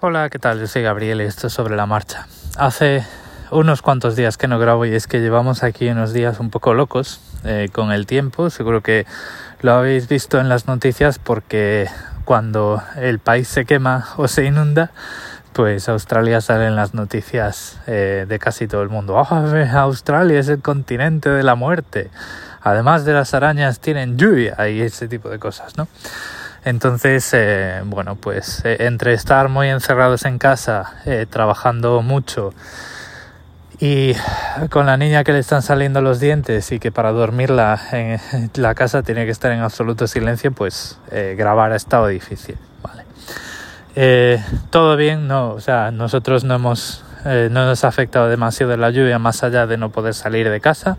Hola, ¿qué tal? Yo soy Gabriel y esto es sobre la marcha. Hace unos cuantos días que no grabo y es que llevamos aquí unos días un poco locos eh, con el tiempo. Seguro que lo habéis visto en las noticias porque cuando el país se quema o se inunda, pues Australia sale en las noticias eh, de casi todo el mundo. Oh, Australia es el continente de la muerte. Además de las arañas tienen lluvia y ese tipo de cosas, ¿no? Entonces, eh, bueno, pues eh, entre estar muy encerrados en casa, eh, trabajando mucho y con la niña que le están saliendo los dientes y que para dormirla en la casa tiene que estar en absoluto silencio, pues grabar ha estado difícil. Vale. Todo bien, no, o sea, nosotros no hemos, no nos ha afectado demasiado la lluvia más allá de no poder salir de casa.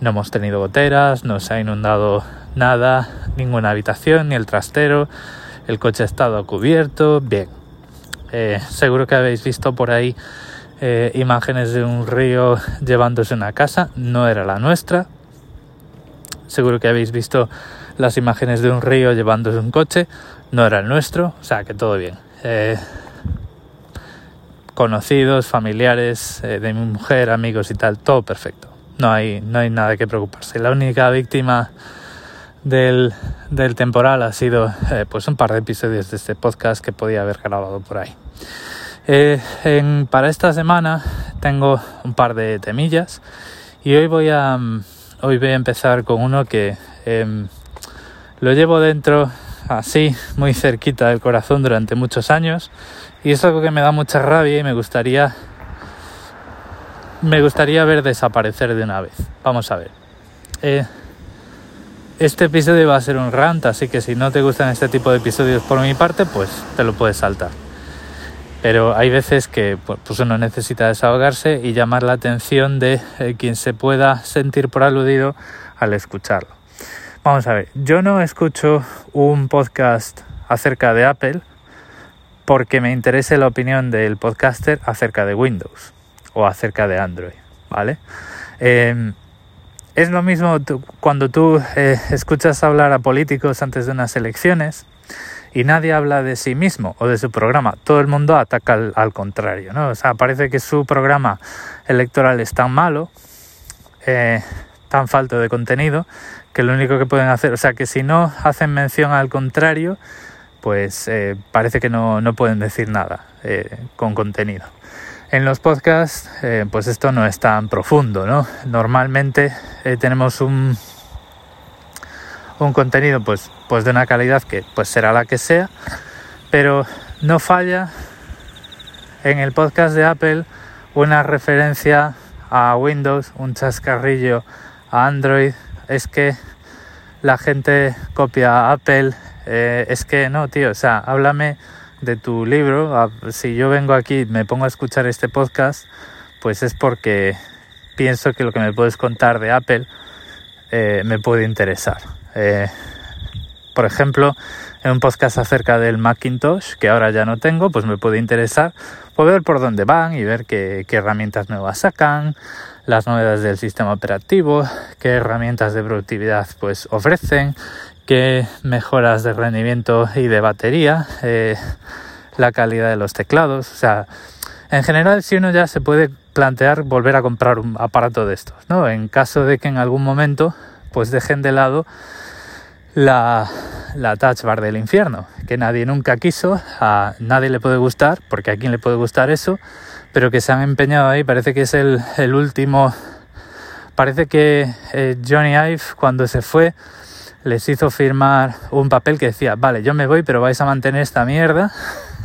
No hemos tenido goteras, no se ha inundado nada, ninguna habitación, ni el trastero, el coche ha estado cubierto, bien. Eh, seguro que habéis visto por ahí eh, imágenes de un río llevándose una casa, no era la nuestra. Seguro que habéis visto las imágenes de un río llevándose un coche, no era el nuestro, o sea que todo bien. Eh, conocidos, familiares de mi mujer, amigos y tal, todo perfecto. No hay, no hay nada que preocuparse. La única víctima del, temporal ha sido eh, pues un par de episodios de este podcast que podía haber grabado por ahí. Eh, para esta semana tengo un par de temillas y hoy voy a, hoy voy a empezar con uno que em, lo llevo dentro así, muy cerquita del corazón durante muchos años y es algo que me da mucha rabia y me gustaría me gustaría ver desaparecer de una vez. Vamos a ver. Eh, este episodio va a ser un rant, así que si no te gustan este tipo de episodios por mi parte, pues te lo puedes saltar. Pero hay veces que pues uno necesita desahogarse y llamar la atención de eh, quien se pueda sentir por aludido al escucharlo. Vamos a ver, yo no escucho un podcast acerca de Apple porque me interese la opinión del podcaster acerca de Windows o acerca de Android, ¿vale? Eh, es lo mismo cuando tú eh, escuchas hablar a políticos antes de unas elecciones y nadie habla de sí mismo o de su programa. Todo el mundo ataca al, contrario, ¿no? O sea, parece que su programa electoral es tan malo, eh, tan falto de contenido, que lo único que pueden hacer, o sea, que si no hacen mención al contrario, pues eh, parece que no, no, pueden decir nada con contenido. En los podcasts, eh, pues esto no es tan profundo, ¿no? Normalmente eh, tenemos un, un contenido pues, pues de una calidad que pues será la que sea, pero no falla en el podcast de Apple una referencia a Windows, un chascarrillo a Android, es que la gente copia a Apple, eh, es que no, tío, o sea, háblame de tu libro, si yo vengo aquí y me pongo a escuchar este podcast, pues es porque pienso que lo que me puedes contar de Apple eh, me puede interesar. Eh, por ejemplo, en un podcast acerca del Macintosh, que ahora ya no tengo, pues me puede interesar poder ver por dónde van y ver qué, qué herramientas nuevas sacan, las novedades del sistema operativo, qué herramientas de productividad pues ofrecen, qué mejoras de rendimiento y de batería, eh, la calidad de los teclados, o sea, en general si uno ya se puede plantear volver a comprar un aparato de estos, ¿no? En caso de que en algún momento pues dejen de lado la, la touch bar del infierno, que nadie nunca quiso, a nadie le puede gustar, porque a quién le puede gustar eso, pero que se han empeñado ahí, parece que es el, el último, parece que eh, Johnny Ive cuando se fue les hizo firmar un papel que decía, vale, yo me voy, pero vais a mantener esta mierda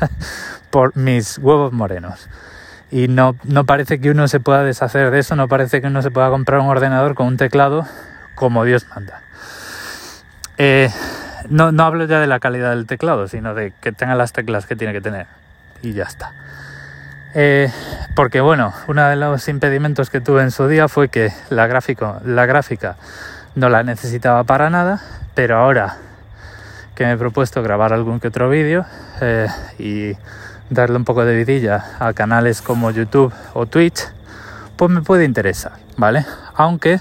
por mis huevos morenos. Y no, no parece que uno se pueda deshacer de eso, no parece que uno se pueda comprar un ordenador con un teclado como Dios manda. Eh, no, no hablo ya de la calidad del teclado, sino de que tenga las teclas que tiene que tener. Y ya está. Eh, porque bueno, uno de los impedimentos que tuve en su día fue que la, gráfico, la gráfica no la necesitaba para nada, pero ahora que me he propuesto grabar algún que otro vídeo eh, y darle un poco de vidilla a canales como YouTube o Twitch, pues me puede interesar, ¿vale? Aunque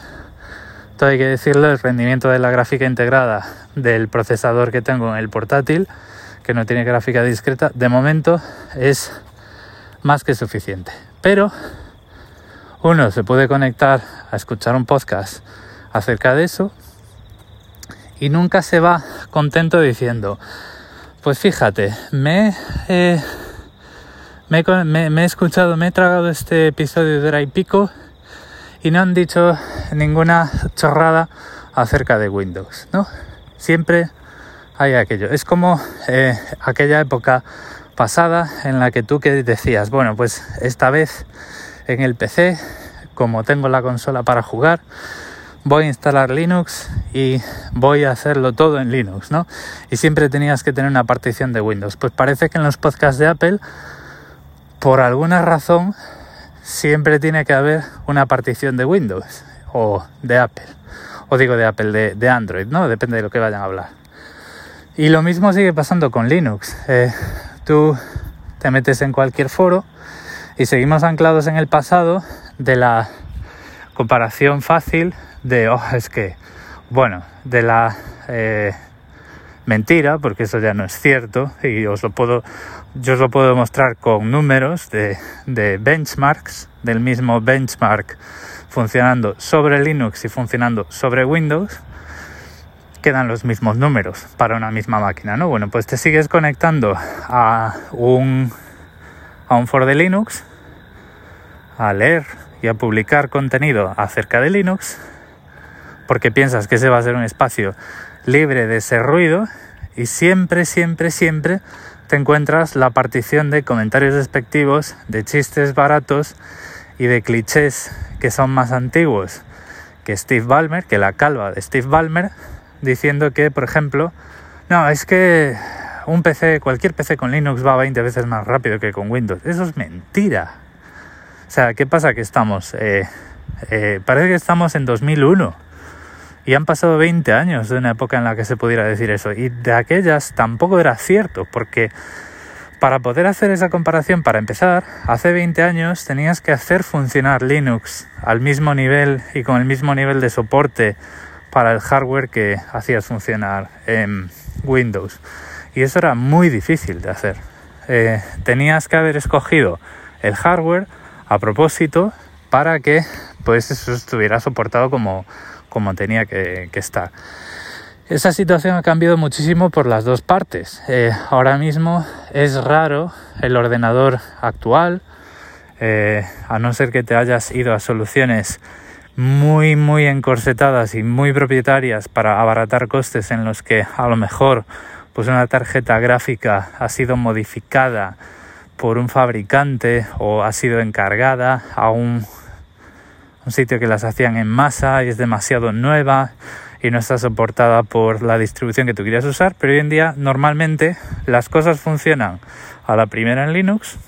todo hay que decirlo, el rendimiento de la gráfica integrada del procesador que tengo en el portátil, que no tiene gráfica discreta, de momento es más que suficiente. Pero uno se puede conectar a escuchar un podcast acerca de eso y nunca se va contento diciendo, pues fíjate, me, me, he escuchado, me he tragado este episodio de hora y pico y no han dicho ninguna chorrada acerca de Windows, ¿no? Siempre hay aquello. Es como eh, aquella época pasada en la que tú que decías, bueno, pues esta vez en el PC, como tengo la consola para jugar, voy a instalar Linux y voy a hacerlo todo en Linux, ¿no? Y siempre tenías que tener una partición de Windows. Pues parece que en los podcasts de Apple, por alguna razón, siempre tiene que haber una partición de Windows o de Apple. O digo de Apple, de, Android, ¿no? Depende de lo que vayan a hablar. Y lo mismo sigue pasando con Linux. Eh, tú te metes en cualquier foro y seguimos anclados en el pasado de la comparación fácil de, oh, es que, bueno, de la eh, mentira, porque eso ya no es cierto, y os lo puedo, yo os lo puedo demostrar con números de, de benchmarks, del mismo benchmark funcionando sobre Linux y funcionando sobre Windows, quedan los mismos números para una misma máquina, ¿no? Bueno, pues te sigues conectando a un, a un foro de Linux, a leer y a publicar contenido acerca de Linux porque piensas que ese va a ser un espacio libre de ese ruido y siempre, siempre, siempre te encuentras la partición de comentarios despectivos, de chistes baratos y de clichés que son más antiguos que Steve Ballmer, que la calva de Steve Ballmer, diciendo que, por ejemplo, no, es que un PC, cualquier PC con Linux va 20 veces más rápido que con Windows. Eso es mentira. O sea, ¿qué pasa? Que estamos, eh, eh, parece que estamos en 2001 y han pasado 20 años de una época en la que se pudiera decir eso. Y de aquellas tampoco era cierto, porque para poder hacer esa comparación, para empezar, hace 20 años tenías que hacer funcionar Linux al mismo nivel y con el mismo nivel de soporte para el hardware que hacías funcionar en Windows. Y eso era muy difícil de hacer. Eh, tenías que haber escogido el hardware a propósito para que pues eso estuviera soportado como como tenía que, estar. Esa situación ha cambiado muchísimo por las dos partes. Eh, ahora mismo es raro el ordenador actual, eh, a no ser que te hayas ido a soluciones muy, muy encorsetadas y muy propietarias para abaratar costes en los que a lo mejor pues una tarjeta gráfica ha sido modificada por un fabricante o ha sido encargada a un un sitio que las hacían en masa y es demasiado nueva y no está soportada por la distribución que tú quieras usar, pero hoy en día normalmente las cosas funcionan a la primera en Linux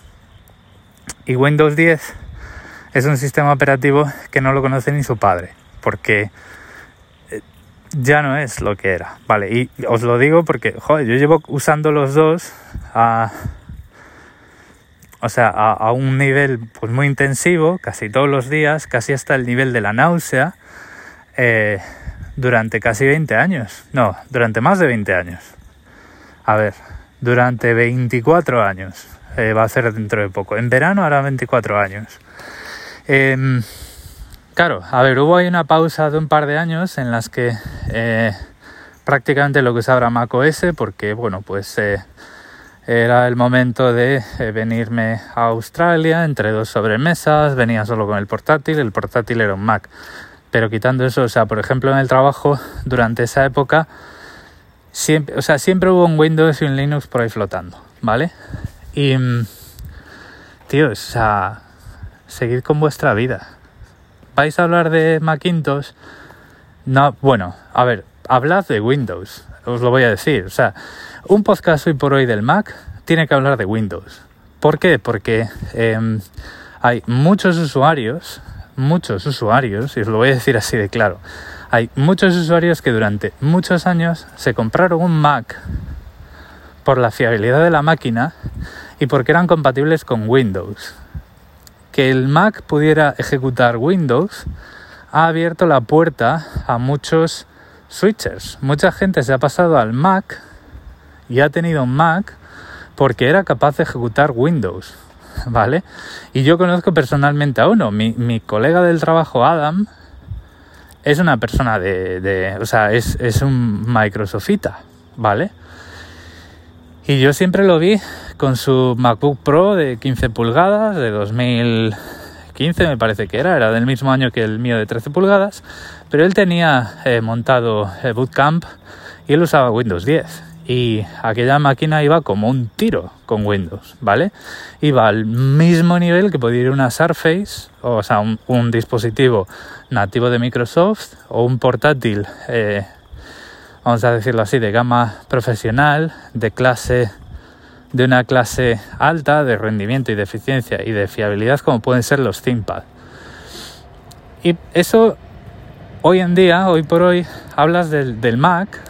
y Windows 10 es un sistema operativo que no lo conoce ni su padre, porque eh, ya no es lo que era, ¿vale? Y os lo digo porque, joder, yo llevo usando los dos a o sea, a, un nivel pues muy intensivo, casi todos los días, casi hasta el nivel de la náusea, eh, durante casi 20 años. No, durante más de 20 años. A ver, durante 24 años. Eh, va a ser dentro de poco. En verano hará 24 años. Em, claro, a ver, hubo ahí una pausa de un par de años en las que eh, prácticamente lo que se Mac OS, porque, bueno, pues era el momento de eh, venirme a Australia entre dos sobremesas, venía solo con el portátil, el portátil era un Mac. Pero quitando eso, o sea, por ejemplo en el trabajo, durante esa época, siempre, o sea, siempre hubo un Windows y un Linux por ahí flotando, ¿vale? Y, mm, tío, o sea, seguid con vuestra vida. ¿Vais a hablar de Macintosh? No, bueno, a ver, hablad de Windows, os lo voy a decir, o sea, un podcast hoy por hoy del Mac tiene que hablar de Windows. ¿Por qué? Porque em, hay muchos usuarios, muchos usuarios, y os lo voy a decir así de claro, hay muchos usuarios que durante muchos años se compraron un Mac por la fiabilidad de la máquina y porque eran compatibles con Windows. Que el Mac pudiera ejecutar Windows ha abierto la puerta a muchos switchers. Mucha gente se ha pasado al Mac y ha tenido un Mac porque era capaz de ejecutar Windows, ¿vale? Y yo conozco personalmente a uno, mi, mi colega del trabajo Adam es una persona de, o sea, es, un Microsoftita, ¿vale? Y yo siempre lo vi con su MacBook Pro de 15 pulgadas, de 2015 me parece que era, era del mismo año que el mío de 13 pulgadas, pero él tenía eh, montado el Bootcamp y él usaba Windows 10 y aquella máquina iba como un tiro con Windows, ¿vale? Iba al mismo nivel que podía ir una Surface, o sea, un, dispositivo nativo de Microsoft o un portátil, eh, vamos a decirlo así, de gama profesional, de clase de una clase alta de rendimiento y de eficiencia y de fiabilidad como pueden ser los ThinkPad. Y eso hoy en día, hoy por hoy, hablas del, del Mac,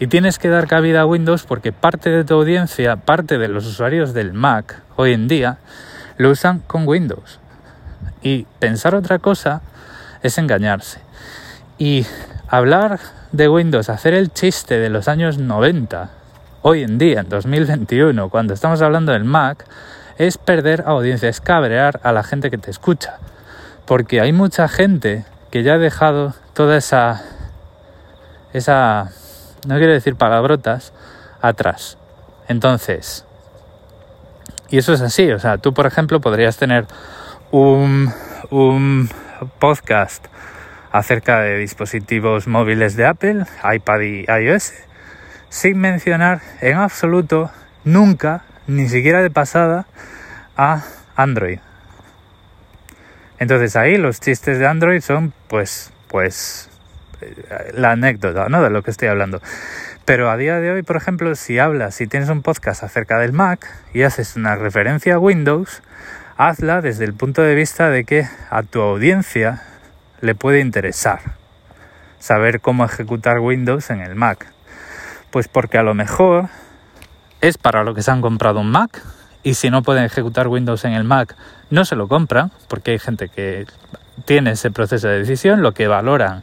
y tienes que dar cabida a Windows porque parte de tu audiencia, parte de los usuarios del Mac hoy en día, lo usan con Windows. Y pensar otra cosa es engañarse. Y hablar de Windows, hacer el chiste de los años 90, hoy en día, en 2021, cuando estamos hablando del Mac, es perder audiencia, es cabrear a la gente que te escucha. Porque hay mucha gente que ya ha dejado toda esa, esa no quiero decir palabrotas, atrás. Entonces, y eso es así, o sea, tú por ejemplo podrías tener un, un podcast acerca de dispositivos móviles de Apple, iPad y iOS, sin mencionar en absoluto nunca, ni siquiera de pasada, a Android. Entonces ahí los chistes de Android son pues pues la anécdota ¿no? de lo que estoy hablando. Pero a día de hoy, por ejemplo, si hablas, si tienes un podcast acerca del Mac y haces una referencia a Windows, hazla desde el punto de vista de que a tu audiencia le puede interesar saber cómo ejecutar Windows en el Mac. Pues porque a lo mejor es para lo que se han comprado un Mac y si no pueden ejecutar Windows en el Mac no se lo compran porque hay gente que tiene ese proceso de decisión, lo que valoran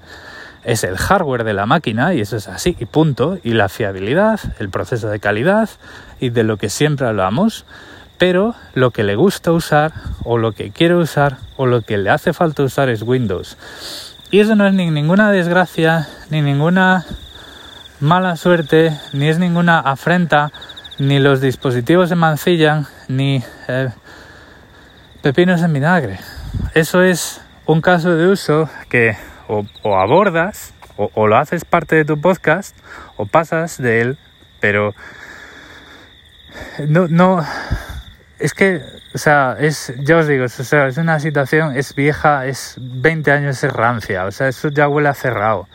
es el hardware de la máquina y eso es así y punto, y la fiabilidad, el proceso de calidad y de lo que siempre hablamos, pero lo que le gusta usar o lo que quiere usar o lo que le hace falta usar es Windows. Y eso no es ni ninguna desgracia, ni ninguna mala suerte, ni es ninguna afrenta, ni los dispositivos se mancillan, ni eh, pepinos en vinagre. Eso es un caso de uso que o, abordas o, lo haces parte de tu podcast o pasas de él, pero no, no, es que, o sea, es, ya os digo, o sea, es una situación, es vieja, es 20 años, es rancia, o sea, eso ya huele a cerrado.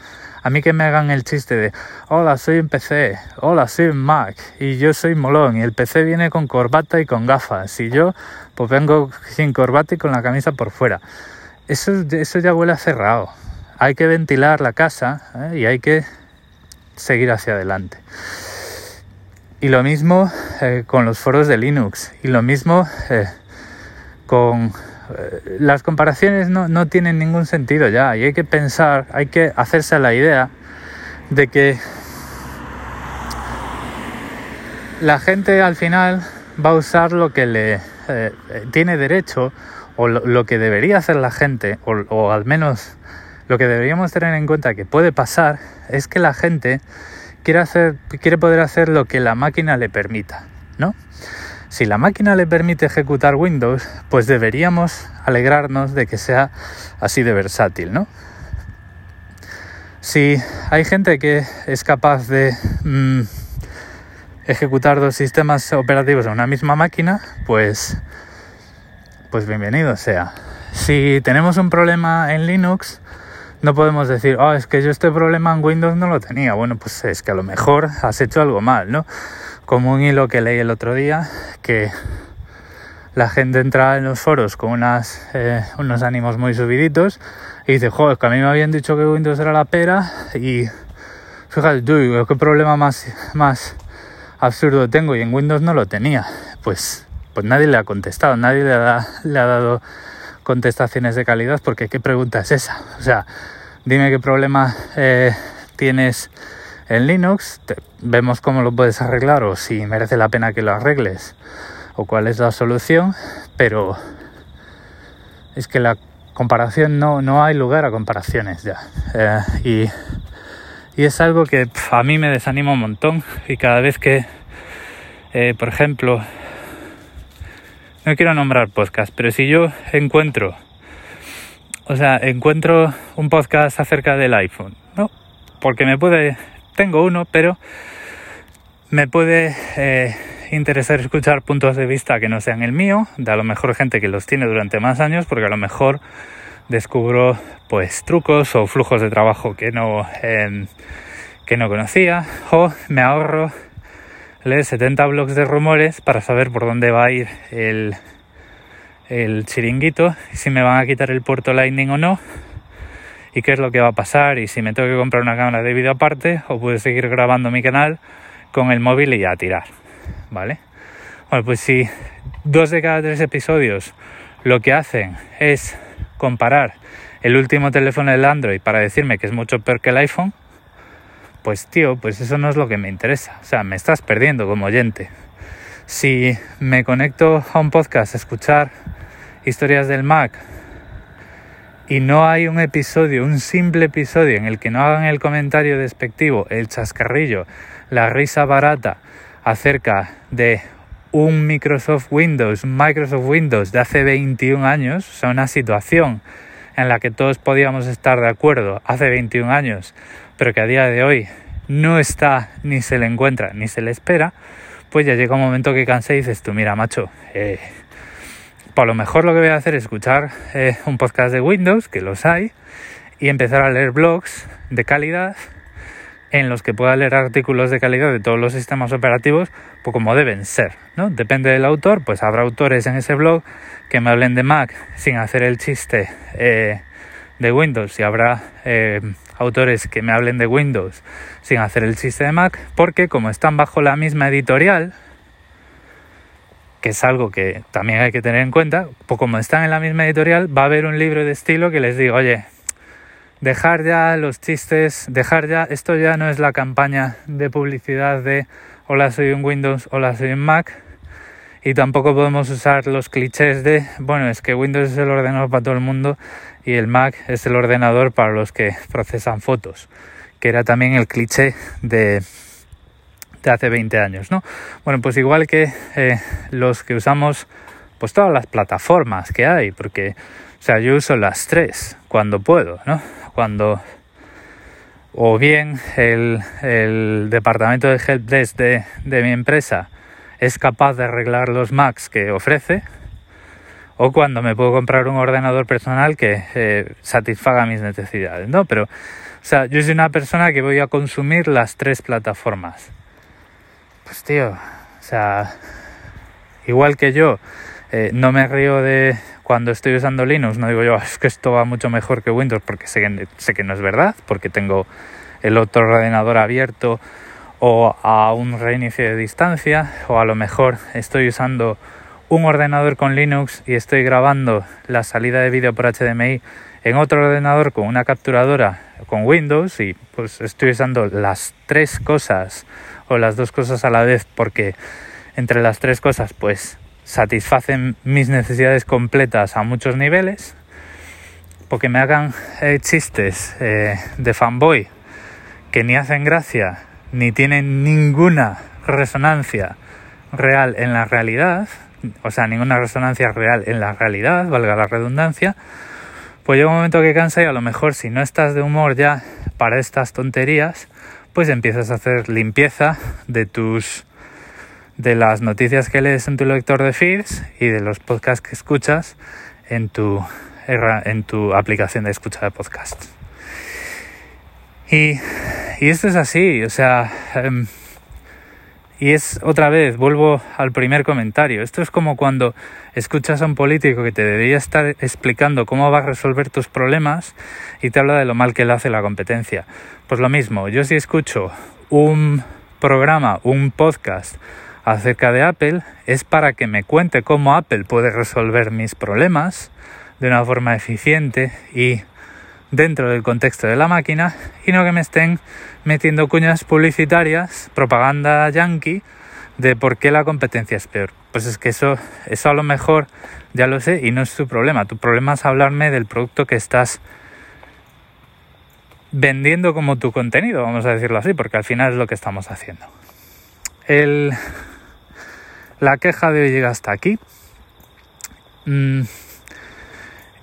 A mí que me hagan el chiste de, hola, soy un PC, hola, soy un Mac, y yo soy molón, y el PC viene con corbata y con gafas, y yo pues vengo sin corbata y con la camisa por fuera. Eso, eso ya huele a cerrado hay que ventilar la casa ¿eh? y hay que seguir hacia adelante. Y lo mismo eh, con los foros de Linux y lo mismo eh, con... las comparaciones no, no, tienen ningún sentido ya y hay que pensar, hay que hacerse la idea de que la gente al final va a usar lo que le tiene derecho o lo, que debería hacer la gente o, o al menos lo que deberíamos tener en cuenta que puede pasar es que la gente quiere, hacer, quiere poder hacer lo que la máquina le permita, ¿no? Si la máquina le permite ejecutar Windows, pues deberíamos alegrarnos de que sea así de versátil, ¿no? Si hay gente que es capaz de mm, ejecutar dos sistemas operativos en una misma máquina, pues, pues bienvenido sea. Si tenemos un problema en Linux, no podemos decir, oh, es que yo este problema en Windows no lo tenía. Bueno, pues es que a lo mejor has hecho algo mal, ¿no? Como un hilo que leí el otro día, que la gente entra en los foros con unas, eh, unos ánimos muy subiditos y dice, joder, que a mí me habían dicho que Windows era la pera y fíjate tú, qué problema más, más absurdo tengo y en Windows no lo tenía. Pues, pues nadie le ha contestado, nadie le le ha dado contestaciones de calidad porque qué pregunta es esa. O sea, dime qué problema eh, tienes En Linux vemos cómo lo puedes arreglar o si merece la pena que lo arregles o cuál es la solución, pero es que la comparación no, no hay lugar a comparaciones ya. Eh, y, es algo que a mí me desanima un montón y cada vez que, eh, por ejemplo, no quiero nombrar podcast, pero si yo encuentro, o sea, encuentro un podcast acerca del iPhone, ¿no? Porque me puede, tengo uno, pero me puede eh, interesar escuchar puntos de vista que no sean el mío, de a lo mejor gente que los tiene durante más años, porque a lo mejor descubro pues trucos o flujos de trabajo que no, em, que no conocía, o me ahorro leer 70 blogs de rumores para saber por dónde va a ir el, chiringuito, si me van a quitar el puerto Lightning o no, y qué es lo que va a pasar, y si me tengo que comprar una cámara de vídeo aparte, o puedo seguir grabando mi canal con el móvil y a tirar. ¿vale? Bueno, pues si dos de cada tres episodios lo que hacen es comparar el último teléfono del Android para decirme que es mucho peor que el iPhone, pues tío, pues eso no es lo que me interesa. O sea, me estás perdiendo como oyente. Si me conecto a un podcast a escuchar historias del Mac y no hay un episodio, un simple episodio en el que no hagan el comentario despectivo, el chascarrillo, la risa barata acerca de un Microsoft Windows, Microsoft Windows de hace 21 años, o sea, una situación en la que todos podíamos estar de acuerdo hace 21 años, pero que a día de hoy no está, ni se le encuentra, ni se le espera, pues ya llega un momento que cansé y dices tú, mira, macho, eh, por lo mejor lo que voy a hacer es escuchar eh, un podcast de Windows, que los hay, y empezar a leer blogs de calidad en los que pueda leer artículos de calidad de todos los sistemas operativos, pues como deben ser, ¿no? Depende del autor, pues habrá autores en ese blog que me hablen de Mac sin hacer el chiste eh, de Windows. Y habrá eh, autores que me hablen de Windows sin hacer el chiste de Mac, porque como están bajo la misma editorial, que es algo que también hay que tener en cuenta, pues como están en la misma editorial, va a haber un libro de estilo que les diga, oye, dejar ya los chistes, dejar ya, esto ya no es la campaña de publicidad de hola soy un Windows, hola soy un Mac y tampoco podemos usar los clichés de, bueno, es que Windows es el ordenador para todo el mundo y el Mac es el ordenador para los que procesan fotos, que era también el cliché de, de hace 20 años, ¿no? Bueno, pues igual que eh, los que usamos pues todas las plataformas que hay, porque, o sea, yo uso las tres cuando puedo, ¿no? cuando o bien el, departamento de helpdesk de, de mi empresa es capaz de arreglar los Macs que ofrece, o cuando me puedo comprar un ordenador personal que eh, satisfaga mis necesidades, ¿no? Pero, o sea, yo soy una persona que voy a consumir las tres plataformas. Pues tío, o sea, igual que yo, eh, no me río de cuando estoy usando Linux, no digo yo, es que esto va mucho mejor que Windows, porque sé que, sé que no es verdad, porque tengo el otro ordenador abierto o a un reinicio de distancia, o a lo mejor estoy usando un ordenador con Linux y estoy grabando la salida de vídeo por HDMI en otro ordenador con una capturadora con Windows y pues estoy usando las tres cosas o las dos cosas a la vez porque entre las tres cosas pues satisfacen mis necesidades completas a muchos niveles, porque me hagan eh, chistes eh, de fanboy que ni hacen gracia ni tienen ninguna resonancia real en la realidad, o sea, ninguna resonancia real en la realidad, valga la redundancia, pues llega un momento que cansa y a lo mejor si no estás de humor ya para estas tonterías, pues empiezas a hacer limpieza de tus de las noticias que lees en tu lector de feeds y de los podcasts que escuchas en tu, en tu aplicación de escucha de podcast. Y, esto es así, o sea, em, y es otra vez, vuelvo al primer comentario, esto es como cuando escuchas a un político que te debería estar explicando cómo va a resolver tus problemas y te habla de lo mal que le hace la competencia. Pues lo mismo, yo si escucho un programa, un podcast, acerca de Apple es para que me cuente cómo Apple puede resolver mis problemas de una forma eficiente y dentro del contexto de la máquina y no que me estén metiendo cuñas publicitarias, propaganda yankee de por qué la competencia es peor. Pues es que eso, eso a lo mejor ya lo sé y no es tu problema. Tu problema es hablarme del producto que estás vendiendo como tu contenido, vamos a decirlo así, porque al final es lo que estamos haciendo. El, la queja de hoy llega hasta aquí. Mm,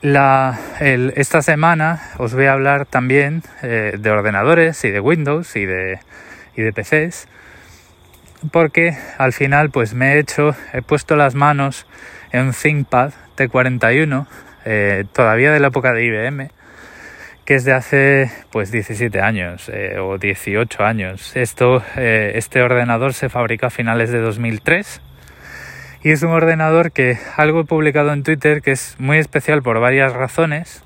la, esta semana os voy a hablar también eh, de ordenadores y de Windows y de, y de PCs porque al final pues me he hecho, he puesto las manos en un ThinkPad T41 eh, todavía de la época de IBM que es de hace pues 17 años eh, o 18 años. Esto, este ordenador se fabrica a finales de 2003 y es un ordenador que algo he publicado en Twitter que es muy especial por varias razones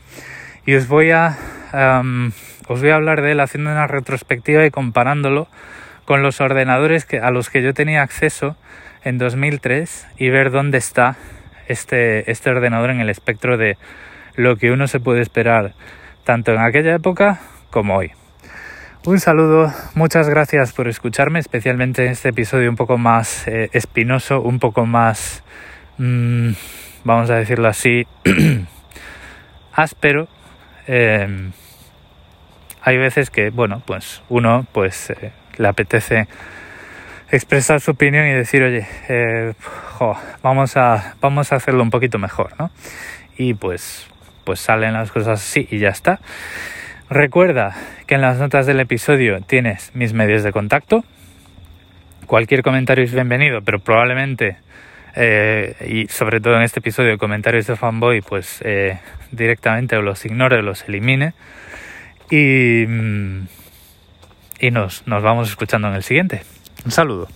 y os voy a os voy a hablar de él haciendo una retrospectiva y comparándolo con los ordenadores que, a los que yo tenía acceso en 2003 y ver dónde está este, este ordenador en el espectro de lo que uno se puede esperar tanto en aquella época como hoy. Un saludo, muchas gracias por escucharme, especialmente en este episodio un poco más eh, espinoso, un poco más, mmm, vamos a decirlo así, áspero. Eh, hay veces que, bueno, pues uno pues eh, le apetece expresar su opinión y decir, oye, eh, jo, vamos a vamos a hacerlo un poquito mejor, ¿no? Y pues pues salen las cosas así y ya está. Recuerda que en las notas del episodio tienes mis medios de contacto. Cualquier comentario es bienvenido, pero probablemente, eh, y sobre todo en este episodio, comentarios de fanboy, pues eh, directamente los ignore o los elimine. Y, mm, y nos, nos vamos escuchando en el siguiente. Un saludo.